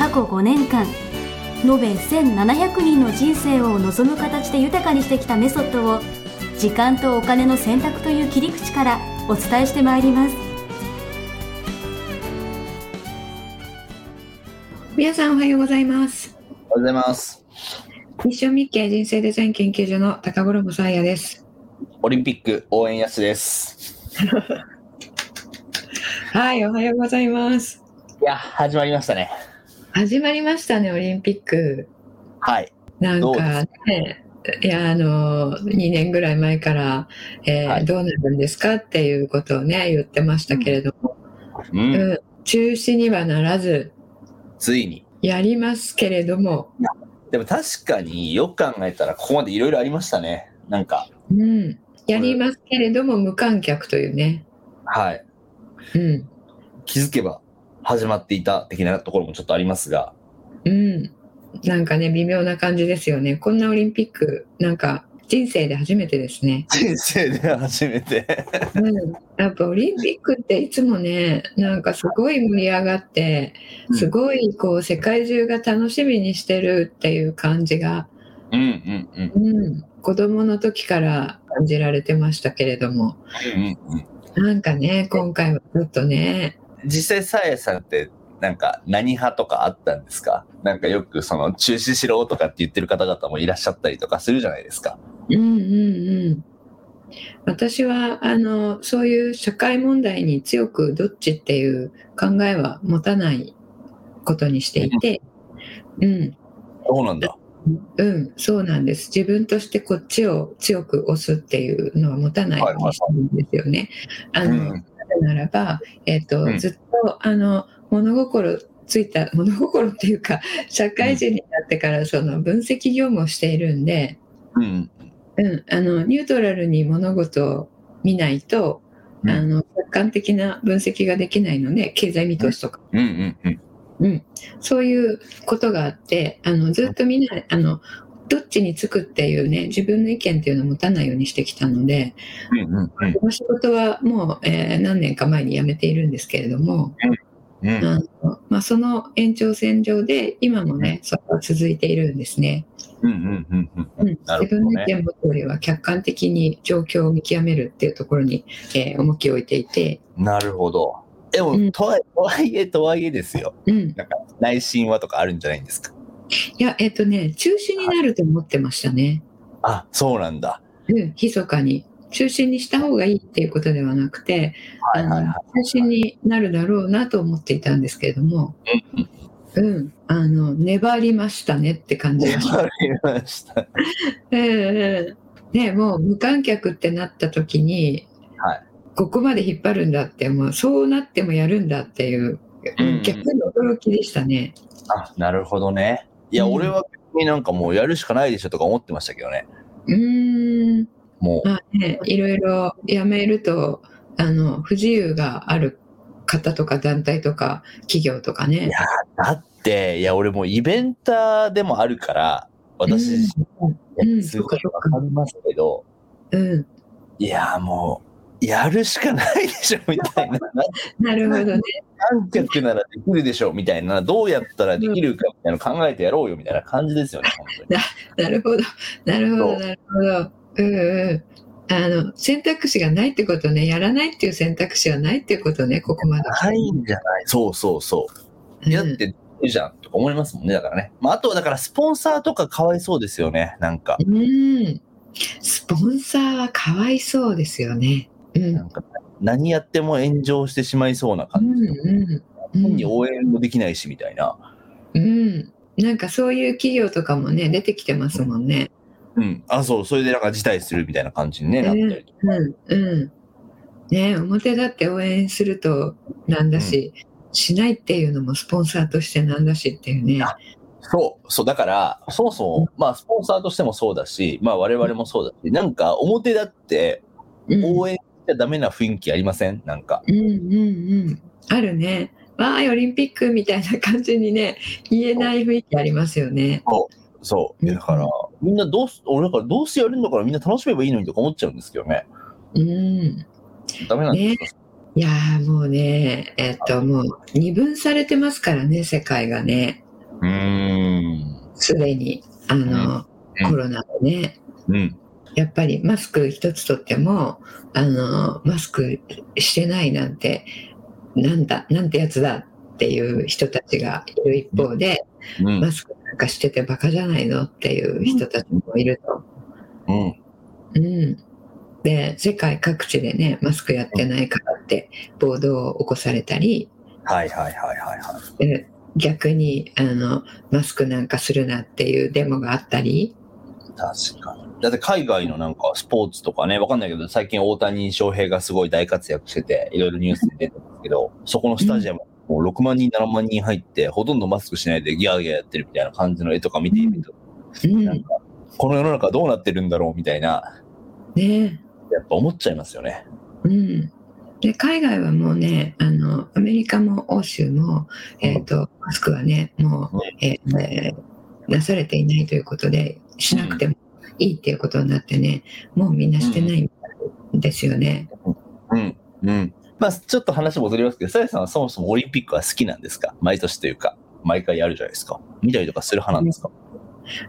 過去5年間延べ1700人の人生を望む形で豊かにしてきたメソッドを時間とお金の選択という切り口からお伝えしてまいります皆さんおはようございますおはようございます。ミッションミッケ人生デザイン研究所の高頃もさあやですオリンピック応援安です。はいおはようございますいや、始まりましたね。始まりましたねオリンピック。はい。なんかねいやあの2年ぐらい前から、えーはい。どうなるんですかっていうことをね言ってましたけれども、う。うん。ん中止にはならずついに。やりますけれども、でも確かによく考えたらここまでいろいろありましたね。なんか、うん、やりますけれども無観客というね、はい。うん。気づけば始まっていた的なところもちょっとありますが。うん、なんかね微妙な感じですよね。こんなオリンピックなんか人生で初めてですね、人生で初めて。うん、やっぱオリンピックっていつもねなんかすごい盛り上がってうん。すごいこう世界中が楽しみにしてるっていう感じが、うんうんうん。うん、子供の時から感じられてましたけれども。うんうんなんかね今回はちょっとね実際、さやさんって、なんか何派とかあったんですか？なんかよくその中止しろとかって言ってる方々もいらっしゃったりとかするじゃないですか。うんうんうん私はあのそういう社会問題に強くどっちっていう考えは持たないことにしていて、うん、そうなんだ。うん、そうなんです。自分としてこっちを強く押すっていうのは持たないようにしてるんですよね。あの、うんならば、えっ、と、うん。ずっとあの物心ついた 物心っていうか社会人になってからその分析業務をしているんで、うん。うん、あのニュートラルに物事を見ないと、うん。あの客観的な分析ができないので経済見通しとか、うん。うんうん。うん、そういうことがあってあのずっとみんなあのどっちにつくっていうね自分の意見っていうのを持たないようにしてきたのでうんうんうん。この仕事はもう、えー何年か前に辞めているんですけれども、うんあのまあ、その延長線上で今もねそれは続いているんですね。自分の意見を持つよりは客観的に状況を見極めるっていうところに、えー重きを置いていて、なるほど。でも、うん。とはいとはいえとはいえですよ。うん、なんか内心はとかあるんじゃないんですか？いやえっ、とね中止になると思ってましたね。あ、そうなんだ。うん、密かに中止にした方がいいっていうことではなくて、はいはいはい。あの中止になるだろうなと思っていたんですけれども、うん、あの粘りましたねって感じがしわかりました。え えねもう無観客ってなった時に、はいここまで引っ張るんだってもうそうなってもやるんだっていう、うん逆に驚きでしたね。あ、なるほどね。いや、うん。俺は別になんかもうやるしかないでしょとか思ってましたけどね。うーん。もう、まあねいろいろやめるとあの不自由がある方とか団体とか企業とかね。いやだって、いや、俺もうイベンターでもあるから、私うん。すごいわかりますけど、うん、いや、もう、やるしかないでしょみたいな。なるほどね。観客ならできるでしょみたいな、どうやったらできるかみたいなの考えてやろうよみたいな感じですよね、本当に。なるほど、なるほど、なるほど。うんうん。あの、選択肢がないってことね、やらないっていう選択肢はないっていうことね、ここまで。ないんじゃない？そうそうそう。やうんってるじゃんとか思いますもんね、だからね。まあ、あとはだからスポンサーとかかわいそうですよね、なんか。うん。スポンサーはかわいそうですよね。うん。なんか何やっても炎上してしまいそうなう感じ。んうん本に応援もできないしみたいな。うん。なんかそういう企業とかもね、出てきてますもんね。うん。あ、そう、それでなんか辞退するみたいな感じに、ね、なったりとか。うん。うん。ね表だって応援するとなんだし、しないっていうのもスポンサーとしてなんだしっていうね。あそう、そう、だから、そもそも、まあ、スポンサーとしてもそうだし、まあ、我々もそうだし、なんか、表だって、うん応援しちゃダメな雰囲気ありません？なんか。うんうんうん。あるね。わーい、オリンピックみたいな感じにね、言えない雰囲気ありますよね。そう。いやだから、みんなどうす、俺だからどうせやるんだからみんな楽しめばいいのにとか思っちゃうんですけどね。うん。ダメなんですか、いやーもうね、えっと、もう二分されてますからね、世界がね。うーん。すでに、あの、うんコロナでね。うん。やっぱりマスク一つとっても、あの、マスクしてないなんて、なんだ、なんてやつだっていう人たちがいる一方で、うん。マスクなんかしててバカじゃないのっていう人たちもいると。うん。うん。で、世界各地でね、マスクやってないからって暴動を起こされたり、はいはいはいはいはい。で逆にあのマスクなんかするなっていうデモがあったり、確かに。だって海外のなんかスポーツとかね、わかんないけど、最近大谷翔平がすごい大活躍してて、いろいろニュースに出てますけど、そこのスタジアム、もう6万人、7万人入って、ほとんどマスクしないでギャーギャーやってるみたいな感じの絵とか見てみると、うん、なんか、この世の中どうなってるんだろうみたいな、ね、やっぱ思っちゃいますよね。うん。で海外はもうねあのアメリカも欧州も、えー、とマスクはねもう、えーえーなされていないということでしなくてもいいっていうことになってねもうみんなしてないみたいですよね。うん。うん。まあ、ちょっと話戻りますけど、さやさんはそもそもオリンピックは好きなんですか？毎年というか、毎回やるじゃないですか。見たりとかする派なんですか、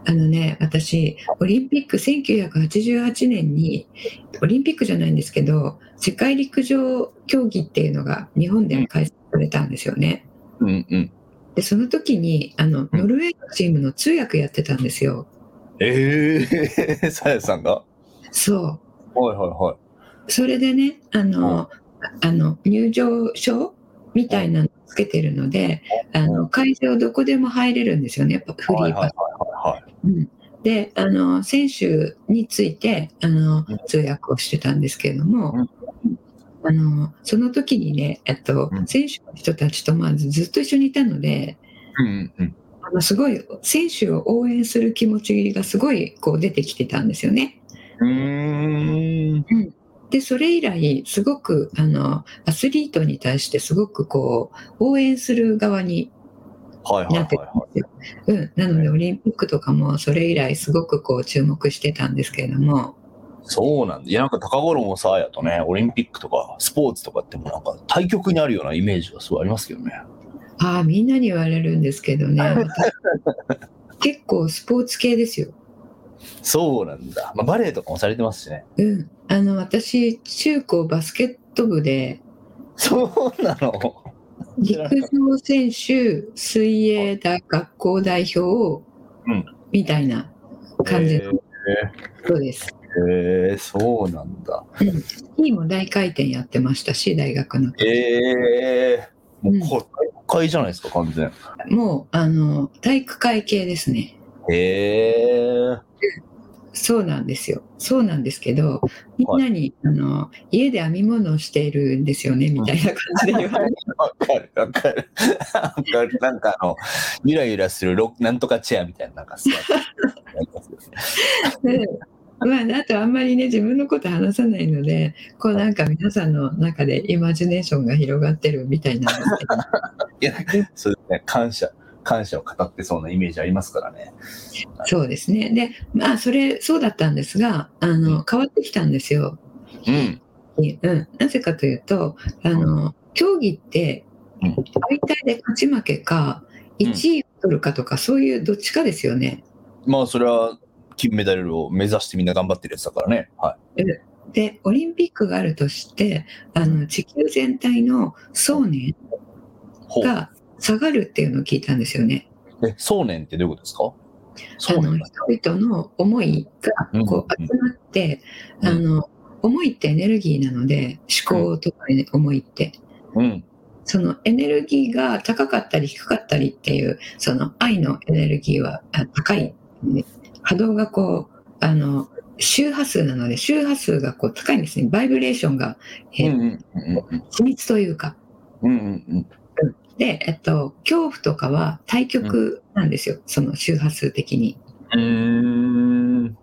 あのね、私、オリンピック1988年に、オリンピックじゃないんですけど、世界陸上競技っていうのが日本で開催されたんですよね。うんうん。で、その時に、あの、ノルウェーのチームの通訳やってたんですよ。ええー、さやさんが？そう。はいはいはい。それでね、あの、あの、入場証みたいなのつけてるので、あの、会場どこでも入れるんですよね、やっぱフリーパス。はいはいはいはい。うん。であの選手についてあのうん。通訳をしてたんですけれども、あのその時にね、えっとうん。選手の人たちとまずずっと一緒にいたのでうんうん。あのすごい選手を応援する気持ちがすごいこう出てきてたんですよね。うーん。でそれ以来すごくあのアスリートに対してすごくこう応援する側になって。うん、なのでオリンピックとかもそれ以来すごくこう注目してたんですけれども。い。そうなんだ。いや、なんか高頃もさやとね、オリンピックとかスポーツとかってもうなんか対極にあるようなイメージがすごいありますけどね。ああ、みんなに言われるんですけどね。私 結構スポーツ系ですよ。そうなんだ。まあ、バレエとかもされてますしね。うん。あの、私、中高バスケット部で、そうなの？陸上選手、水泳大学校代表、うんみたいな感じえの人です。ーえーそうなんだ。うん。スキーも大回転やってましたし、大学の時。えー、もううん国会じゃないですか、完全。もう、あの、体育会系ですね。えー、そうなんですよ。そうなんですけど、みんなに、あの、家で編み物をしているんですよね、みたいな感じで言われて。わかるわかる。わかる。なんかあの、ゆらゆらするロなんとかチェアみたいな、なんかで まあ、あとあんまりね自分のこと話さないのでこうなんか皆さんの中でイマジネーションが広がってるみたいなんですけど。いや、そうですね、感謝、感謝を語ってそうなイメージありますからね。そうですね。でまあそれそうだったんですがあの変わってきたんですよ、うん。うん、なぜかというとあの競技ってうん。相対で勝ち負けかうん。1位を取るかとかそういうどっちかですよね。まあ、それは、金メダルを目指してみんな頑張ってるやつだからね。はでオリンピックがあるとしてあの地球全体の総年い。ほう。が下がるっていうのを聞いたんですよね。え、そうねんってどういうことですか？そあの。人々の思いがこううん集まって、うんあの思いってエネルギーなので思考とかね思いってうん。そのエネルギーが高かったり低かったりっていうその愛のエネルギーはあ高い、ね波動がこうあの周波数なので周波数がこう高いんですねバイブレーションが、えーうんうんうんうん緻密というかうんうんうん。で、えっと、恐怖とかは対極なんですよ、その周波数的に。うーん。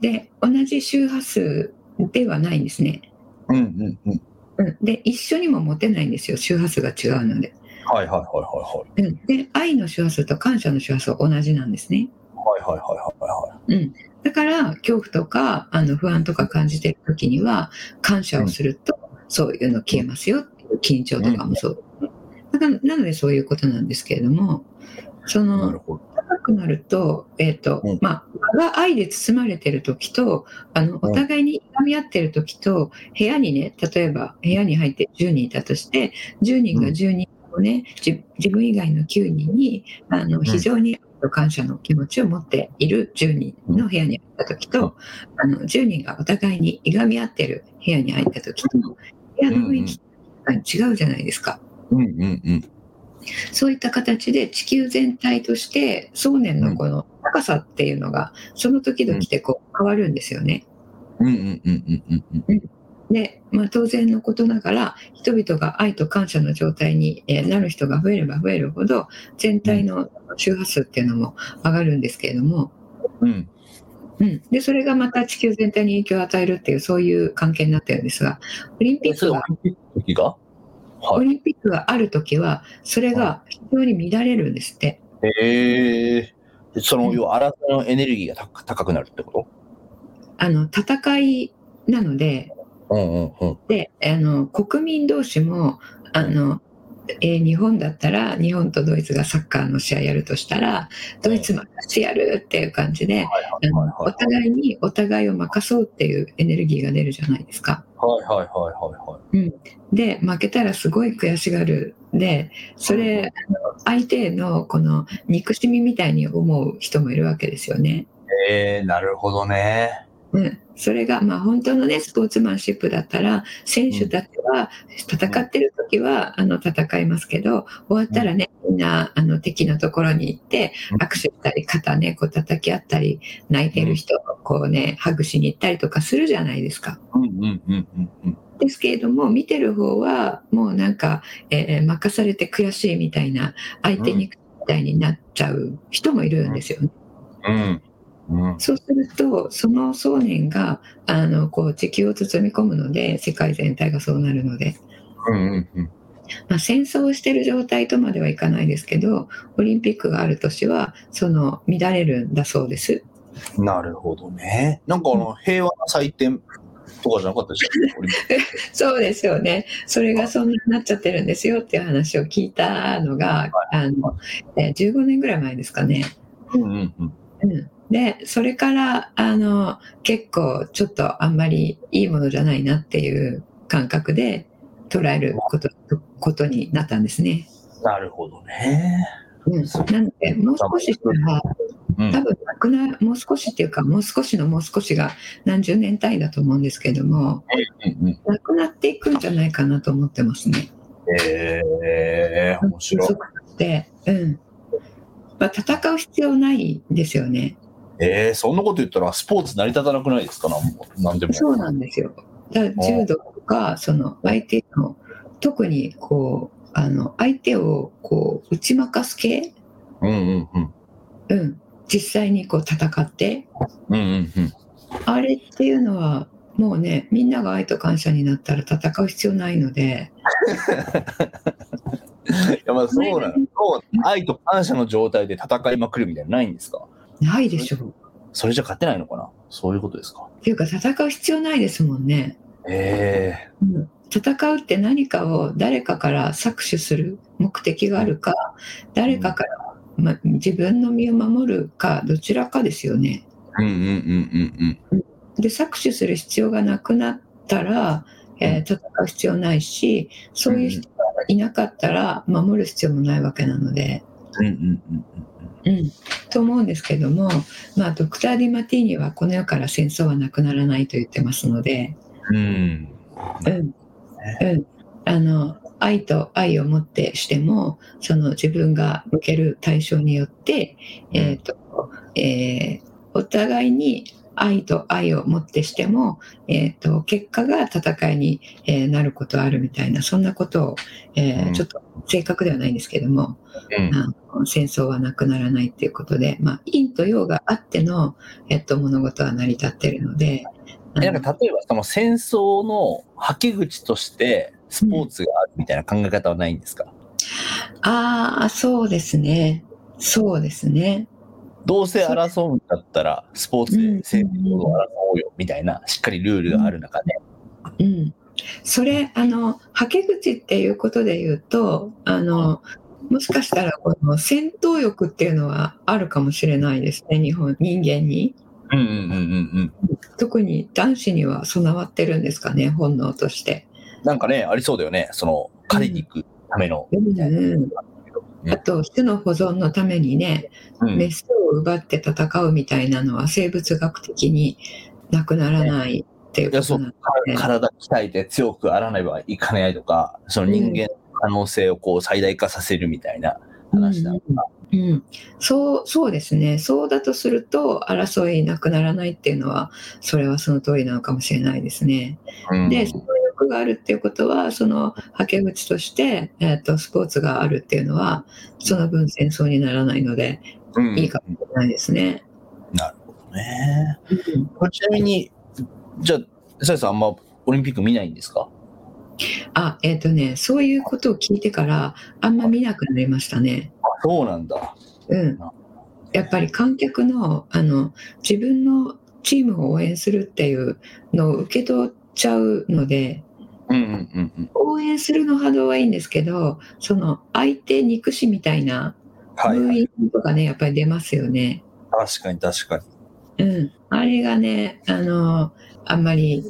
で、同じ周波数ではないんですね。うんうんうん。うん、で、一緒にも持てないんですよ、周波数が違うので。はいはいはいはいで、愛の周波数と感謝の周波数は同じなんですね。はいはいはいはいはい。うん、だから恐怖とかあの不安とか感じてる時には感謝をすると、そういうの消えますよ緊張とかもそう、だからなのでそういうことなんですけれどもその。高くなると,、えーとうん。まあ、愛で包まれてる時とあのお互いに痛み合ってる時と部屋にね例えば部屋に入って10人いたとして10人が10人をね、自自分以外の9人にあの非常に感謝の気持ちを持っている10人の部屋に入った時と、あの10人がお互いにいがみ合ってる部屋に入った時と部屋の雰囲気が違うじゃないですか。うんうんうん。そういった形で地球全体として想念のこの高さっていうのがその時々でこう変わるんですよね。うんうんうんうんうんうん。で、まあ、当然のことながら人々が愛と感謝の状態にえーなる人が増えれば増えるほど全体の周波数っていうのも上がるんですけれども、うん。うん、でそれがまた地球全体に影響を与えるっていうそういう関係になってるんですがオリンピックがオリンピックの時が？はオリンピックがある時はそれが非常に乱れるんですって。い。へえ。でその、うん要は、新たのエネルギーが高高くなるってこあの戦いなのでとうんうんうん。であの国民同士もあの、えー日本だったら日本とドイツがサッカーの試合やるとしたらドイツ任せてやるっていう感じで、お互いにお互いを任そうっていうエネルギーが出るじゃないですか。はいはいはいはいはい。で負けたらすごい悔しがるでそれ相手のこの憎しみみたいに思う人もいるわけですよね。えー、なるほどね。うん、それが、まあ、本当の、ね、スポーツマンシップだったら選手たちは戦ってる時はあの戦いますけど終わったらねみんなあの敵のところに行ってうん握手したり肩ねこう叩き合ったり泣いてる人をこうねハグしに行ったりとかするじゃないですか。ですけれども見てる方はもうなんか、えー任されて悔しいみたいな相手にみたいになっちゃう人もいるんですよね。うん。うん。そうすると、その想念が、あの、こう、地球を包み込むので、世界全体がそうなるので、うんうんうん。まあ、戦争をしている状態とまではいかないですけど、オリンピックがある年は、その、乱れるんだそうです。なるほどね。なんかあの、平和な祭典とかじゃなかったでしょ そうですよね。それがそんなになっちゃってるんですよっていう話を聞いたのが、あの、えー15年ぐらい前ですかね。クうんうんうん。うんで、それから、あの、結構ちょっとあんまりいいものじゃないなっていう感覚で捉えることことになったんですね。なるほどね。うん、なので、もう少ししたら、うん多分なくな、もう少しっていうか、もう少しのもう少しが何十年単位だと思うんですけども。なくなっていくんじゃないかなと思ってますね。えー、面白い。うん。まあ、戦う必要ないんですよね。えー、そんなこと言ったらスポーツ成り立たなくないですか？なんでも。そうなんですよ。だから柔道とか、その相手の、特にこう、あの、相手をこう、打ち負かす系、うんうんうん。うん、実際にこう戦って、うんうんうん。あれっていうのは、もうね、みんなが愛と感謝になったら戦う必要ないので、いやまあそうなの。愛と感謝の状態で戦いまくるみたいなのないんですか？ないでしょ。う。それじゃ勝てないのかな？そういうことですか？っていうか、戦う必要ないですもんね。えうん。戦うって何かを誰かから搾取する目的があるか、誰かから、ま、自分の身を守るか、どちらかですよね。ー、うんうんうんうん。で搾取する必要がなくなったら、えー戦う必要ないしそういう人がいなかったら守る必要もないわけなので、うん。うんうんうんうん、と思うんですけども、まあ、ドクター・ディマティーニはこの世から戦争はなくならないと言ってますので、うん。うん。うんうん、あの愛と愛をもってしてもその自分が向ける対象によって、えーとえーお互いに愛と愛をもってしても、えー、と結果が戦いに、えーなることあるみたいなそんなことを、えーうんちょっと正確ではないんですけども、うん。あの戦争はなくならないっていうことで、まあ、陰と陽があっての、えっと、物事は成り立ってるので。なんか例えばその戦争のはけ口としてスポーツがあるみたいな考え方はないんですか、ああ、そうですね。そうですね。どうせ争うんだったらスポーツで戦争を争おうよみたいなしっかりルールがある中で。うん。それ、あの、はけ口っていうことで言うと、あの、もしかしたらこの戦闘欲っていうのはあるかもしれないですね、日本、人間に。うんうんうんうんうん。特に男子には備わってるんですかね、本能として。なんかね、ありそうだよね。その、狩りに行くための。みたいなうんあと、種の保存のためにね、うん。メスを奪って戦うみたいなのは生物学的になくならないっていうことなので、体鍛えて強くあらねばいかないとか、その人間の可能性をこう最大化させるみたいな話なのか。うん。うん、そうそうですね、そうだとすると、争いなくならないっていうのは、それはその通りなのかもしれないですね。うん。で、その欲があるっていうことは、そのはけ口として、えー、とスポーツがあるっていうのは、その分戦争にならないので、うんいいかもしれないですね。なるほどね。うんちなみに、じゃあ、さやさんあんまオリンピック見ないんですか？あ、えっ、とね、そういうことを聞いてから、あんま見なくなりましたね。そうなんだ。うん。やっぱり観客の、あの、自分のチームを応援するっていうのを受け取っちゃうので。応援するの波動はいいんですけど、その相手憎しみたいなはい、はい。ブーイングとかね、やっぱり出ますよね。確かに確かに。うん。あれがね、あの、あんまり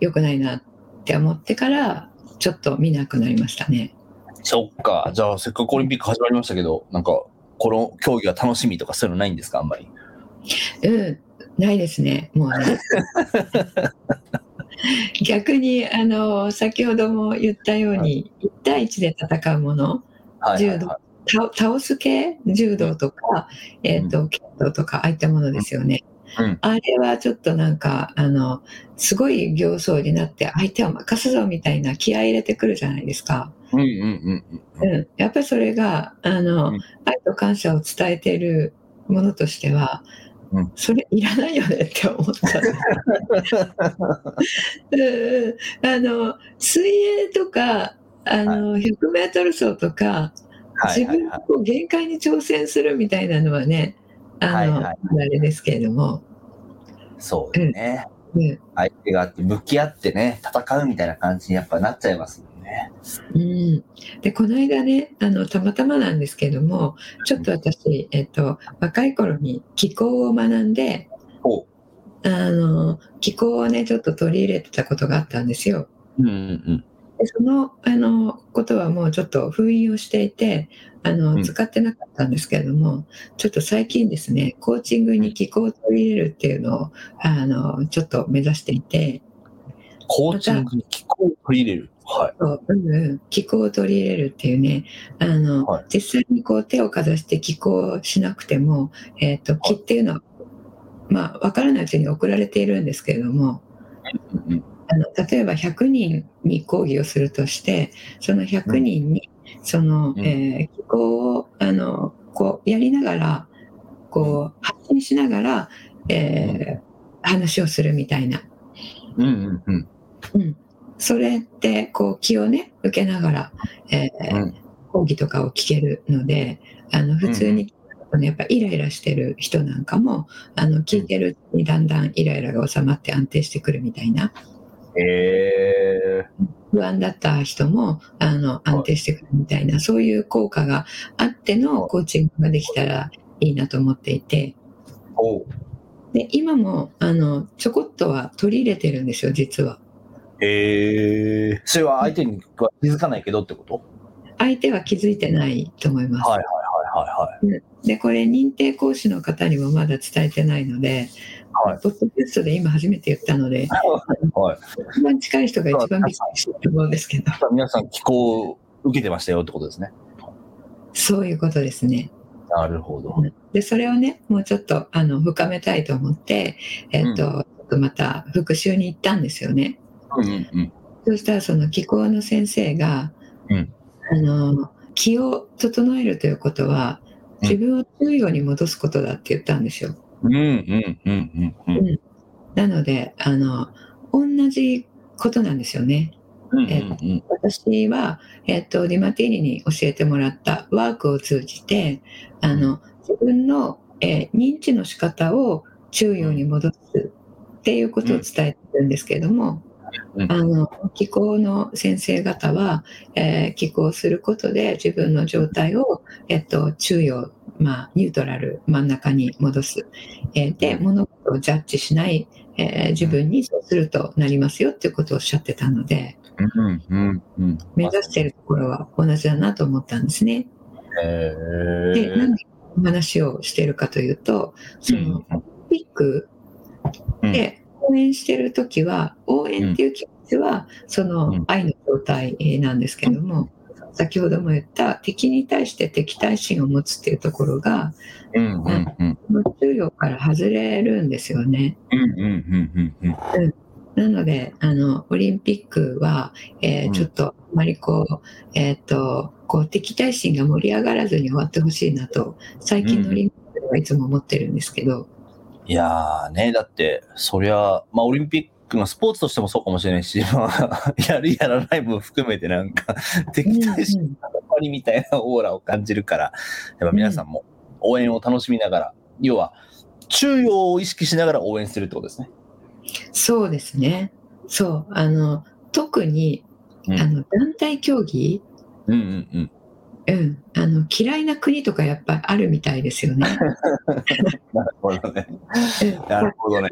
良くないなって思ってから、ちょっと見なくなりましたね。そっか。じゃあ、せっかくオリンピック始まりましたけど、なんか、この競技は楽しみとかそういうのないんですか？あんまり。うん、ないですね、もうね。逆に、あの、先ほども言ったように、1対1で戦うもの、はいはい、柔道は倒倒す系、柔道とか、えっ、と、剣道とか、ああいったものですよね。うんあれはちょっとなんか、あの、すごい形相になって、相手を任すぞみたいな気合い入れてくるじゃないですか。い。うんうんうんうん。うん。やっぱりそれが、あの、うん愛と感謝を伝えているものとしては、うん。それいらないよねって思った。うん。うんあの、水泳とか、あの、100メートル走とか、自分はいはい。はい。の限界に挑戦するみたいなのはね、ああれですけれども、そうですね。うん。相手があって、向き合ってね、戦うみたいな感じにやっぱなっちゃいますもんね。うん、でこの間ねあのたまたまなんですけどもちょっと私、えっと、若い頃に気候を学んでほあの気候をねちょっと取り入れてたことがあったんですよ。う。うんうんでそのあのことはもうちょっと封印をしていてあの、うん使ってなかったんですけれどもちょっと最近ですねコーチングに気候を取り入れるっていうのをあのちょっと目指していてコーチングに気候を取り入れる。はい。そううんうん、気候を取り入れるっていうねあの、はい。実際にこう手をかざして気候しなくても、えー、と気っていうのは、まあ、分からないうちに送られているんですけれどもうんうんあの例えば100人に講義をするとしてその100人にその、うん。えー気候をあのこうやりながらこう発信しながら、えー話をするみたいな。うんうんうん。うん、それってこう気をね受けながら、えーうん。講義とかを聞けるのであの普通に、やっぱイライラしてる人なんかもあの聞いてるうちにだんだんイライラが収まって安定してくるみたいな。へえ不安だった人もあの安定してくるみたいなそういう効果があってのコーチングができたらいいなと思っていて。で今もあのちょこっとは取り入れてるんですよ実は。へえそれは相手には気づかないけどってこと？相手は気づいてないと思います。はいはいはいはいで、これ認定講師の方にもまだ伝えてないので、はいポッドキャストで今初めて言ったので、はい。一番近い人が一番びっくりしてると思うんですけど、皆さん気候を受けてましたよってことですね。そういうことですね。なるほど。で、それをね、もうちょっとあの深めたいと思って、えっ、と、また復習に行ったんですよね。うんうんうん。そしたらその気候の先生が、うん。あの気を整えるということはうん。自分を中央に戻すことだって言ったんですよ。なのであの同じことなんですよね。うんうん私は、えっとディマティーニに教えてもらったワークを通じてあの自分の、えー認知の仕方を中央に戻すっていうことを伝えてるんですけれども、うん。あの気候の先生方は、えー気候することで自分の状態を、えっと、中央、まあ、ニュートラル真ん中に戻す、えーで物事をジャッジしない、えー自分にそうするとなりますよっていうことをおっしゃってたのでうんうんうん。目指しているところは同じだなと思ったんですね。へで、ーなんでお話をしているかというとそのピックうん。で応援してる時は応援っていう気持ちはその愛の状態なんですけども、先ほども言った敵に対して敵対心を持つっていうところがうんうんうん。この中央から外れるんですよね。なのであのオリンピックは、えーうん。ちょっとあまりこう,、えー、とこう敵対心が盛り上がらずに終わってほしいなと最近のオリンピックではいつも思ってるんですけど、いやーね、だって、そりゃ、まあ、オリンピックのスポーツとしてもそうかもしれないし、まあ、やるやらないも含めてなんか、敵対心の塊みたいなオーラを感じるから、やっぱ皆さんも応援を楽しみながら、要は、中央を意識しながら応援するってことですね。そうですねそうあの特にうんあの団体競技、うんうんうん。うん、あの嫌いな国とかやっぱりあるみたいですよね。なるほどね。うんなるほどね。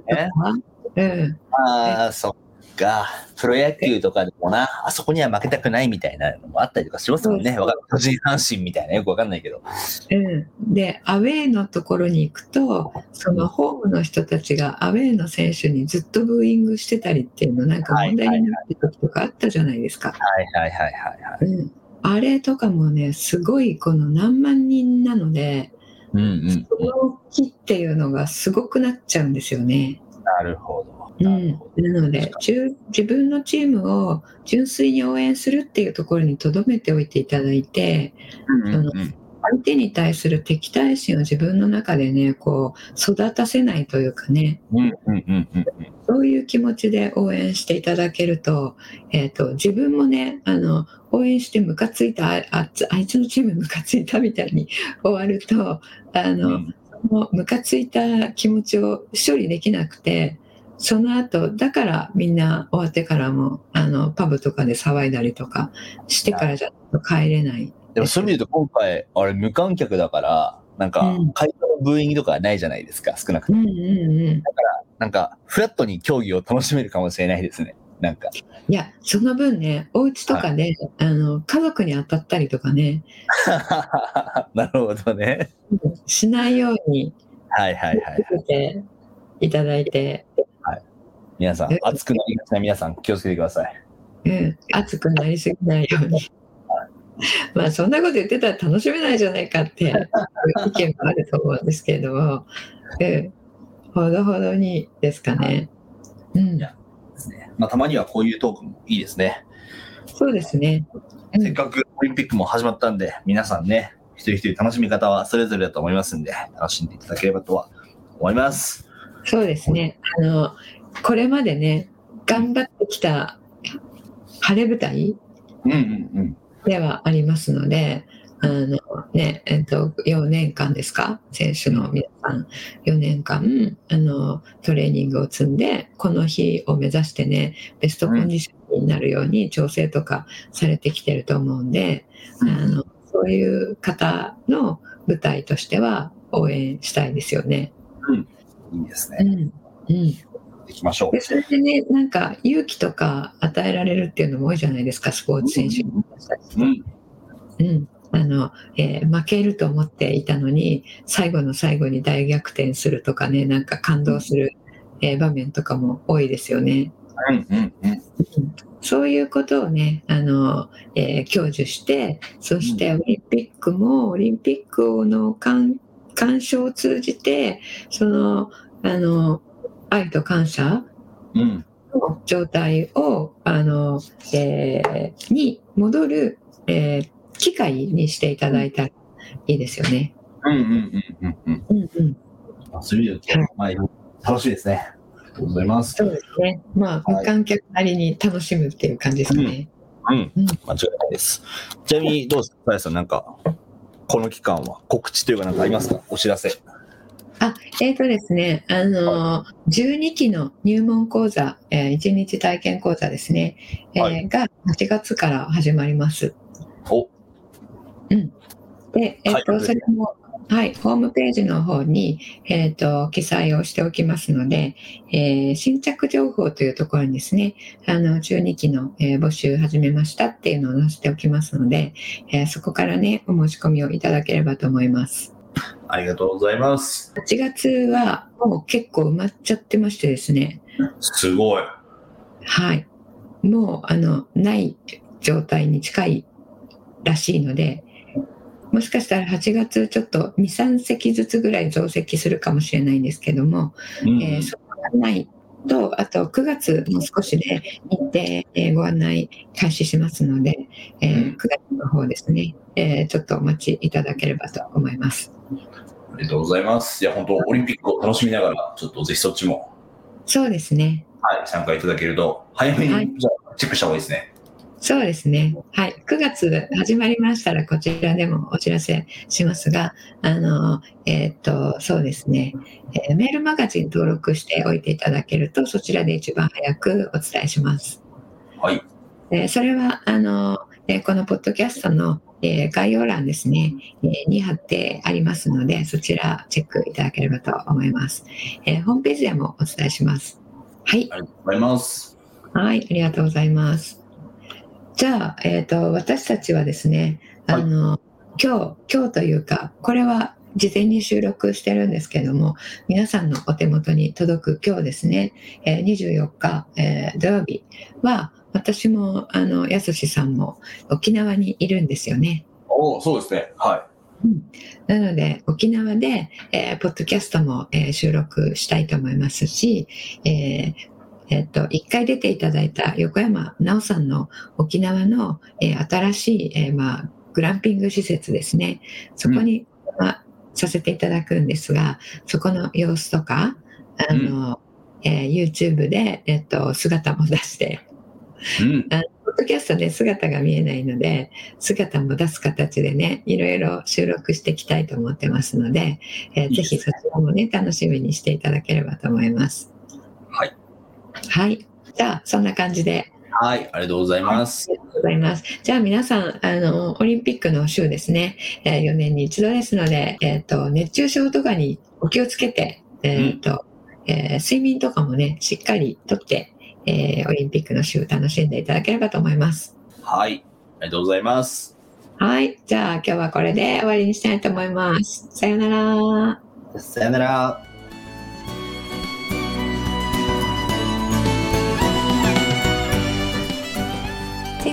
うん、ああ、そっか。プロ野球とかでもな、あそこには負けたくないみたいなのもあったりとかしますもんね。そうわかる。巨人阪神みたいな、よくわかんないけど。うん、でアウェーのところに行くとそのホームの人たちがアウェーの選手にずっとブーイングしてたりっていうのなんか問題になってる時とかあったじゃないですか。はいはいはいはいはい。うん、あれとかもねすごいこの何万人なのでうんうんその気っていうのがすごくなっちゃうんですよね。なるほど。うん。なので中自分のチームを純粋に応援するっていうところに留めておいていただいてうんうんうん。相手に対する敵対心を自分の中でねこう育たせないというかね。うんうんうんうんうん。そういう気持ちで応援していただけると,、えー、と自分もねあの応援してムカついたあああいつのチームムカついたみたいに終わるとあの、うんそのムカついた気持ちを処理できなくてその後だからみんな終わってからもあのパブとかで騒いだりとかしてからじゃ帰れない。でもそういう意味で今回、あれ無観客だから、なんかうん、会場のブーイングとかはないじゃないですか、少なくとも。うんうんうん、なんか、フラットに競技を楽しめるかもしれないですね。なんか。いやその分ねお家とかで、あの家族に当たったりとかね なるほどね。しないようにはいはいはい。いただいて、皆さん、熱くなりがちな皆さん、気をつけてください。うん、熱くなりすぎないように。まあそんなこと言ってたら楽しめないじゃないかっていう意見もあると思うんですけれども、うん、ほどほどにですかね。うんい、やですね。まあ、たまにはこういうトークもいいですね。そうですね。うんせっかくオリンピックも始まったんで、皆さんね、一人一人楽しみ方はそれぞれだと思いますんで、楽しんでいただければとは思います。そうですね。あの、これまでね、頑張ってきた晴れ舞台。ではありますので、あのね、えっと、4年間ですか？選手の皆さん、4年間、あの、トレーニングを積んで、この日を目指してね、ベストコンディションになるように調整とかされてきてると思うんで、あの、そういう方の舞台としては応援したいですよね。いいですね。うん。うん。行きましょうで、。それでね、なんか勇気とか与えられるっていうのも多いじゃないですか、スポーツ選手に。うん。うん、あの、えー負けると思っていたのに、最後の最後に大逆転するとかね、なんか感動する、えー場面とかも多いですよね。うんうんうん。そういうことをねあの、えー享受してそしてオリンピックもオリンピックの鑑鑑賞を通じてそのあの愛と感謝うん。の状態をあの、えーに戻る、えー機会にしていただいたらいいですよね。うんうんうんうんうん。うんうん、まあそういう意味で楽しいですね。ありがとうございます。そうですね。まあ、はい無観客なりに楽しむっていう感じですかね。うん。うん間違いないです。ちなみに、どうですか、さやさん、なんか、この期間は告知というか、なんかありますかお知らせ。あ、えーとですね、あの、12期の入門講座、えー、1日体験講座ですね、えーはいが8月から始まります。お、で、えっ、と、はいそれも、はい、ホームページの方に、えっ、と、記載をしておきますので、えー新着情報というところにですね、あの、12期の、えー募集始めましたっていうのを載せておきますので、えーそこからね、お申し込みをいただければと思います。ありがとうございます。8月はもう結構埋まっちゃってましてですね、すごい。はい。もう、あの、ない状態に近いらしいので、もしかしたら8月ちょっと2、3席ずつぐらい増席するかもしれないんですけども、うんえーそこがないと、あと9月もう少しで日程、えーご案内開始しますので、えーうん9月の方ですね、えーちょっとお待ちいただければと思います。ありがとうございます。いや、本当オリンピックを楽しみながら、ちょっとぜひそっちも、そうですね。はい、参加いただけると、早めに、はいじゃあ、チェックした方がいいですね。そうですね。はい。9月始まりましたら、こちらでもお知らせしますが、あの、えっ、と、そうですね、えーメールマガジン登録しておいていただけると、そちらで一番早くお伝えします。はい。えーそれは、あの、えーこのポッドキャストの、えー概要欄ですね、えーに貼ってありますので、そちらチェックいただければと思います。えーホームページでもお伝えします。はい。ありがとうございます。はい、ありがとうございます。じゃあ、えっ、と、私たちはですね、あの、今日、今日というか、これは事前に収録してるんですけれども、皆さんのお手元に届く今日ですね、えー24日、えー土曜日は、私も、あの、やすしさんも沖縄にいるんですよね。おそうですね。はなので、沖縄で、えーポッドキャストも、えー収録したいと思いますし、えーえっと、一回出ていただいた横山直さんの沖縄の、えー新しい、えーまあ、グランピング施設ですね。そこに、まあさせていただくんですが、そこの様子とか、あの、えー YouTube で、えっと、姿も出して、い。うん。あのポッドキャストで姿が見えないので、姿も出す形でね、いろいろ収録していきたいと思ってますので、えーぜひそちらもね、楽しみにしていただければと思います。はい。はい。じゃあ、そんな感じで、はい、ありがとうございます。ありがとうございます。じゃあ皆さん、あの、オリンピックの週ですね、え4年に一度ですので、えっ、と、熱中症とかにお気をつけて、えっ、と、えー睡眠とかもね、しっかりとって、えーオリンピックの週楽しんでいただければと思います。はい、ありがとうございます。はい。じゃあ今日はこれで終わりにしたいと思います。さよなら。さよなら。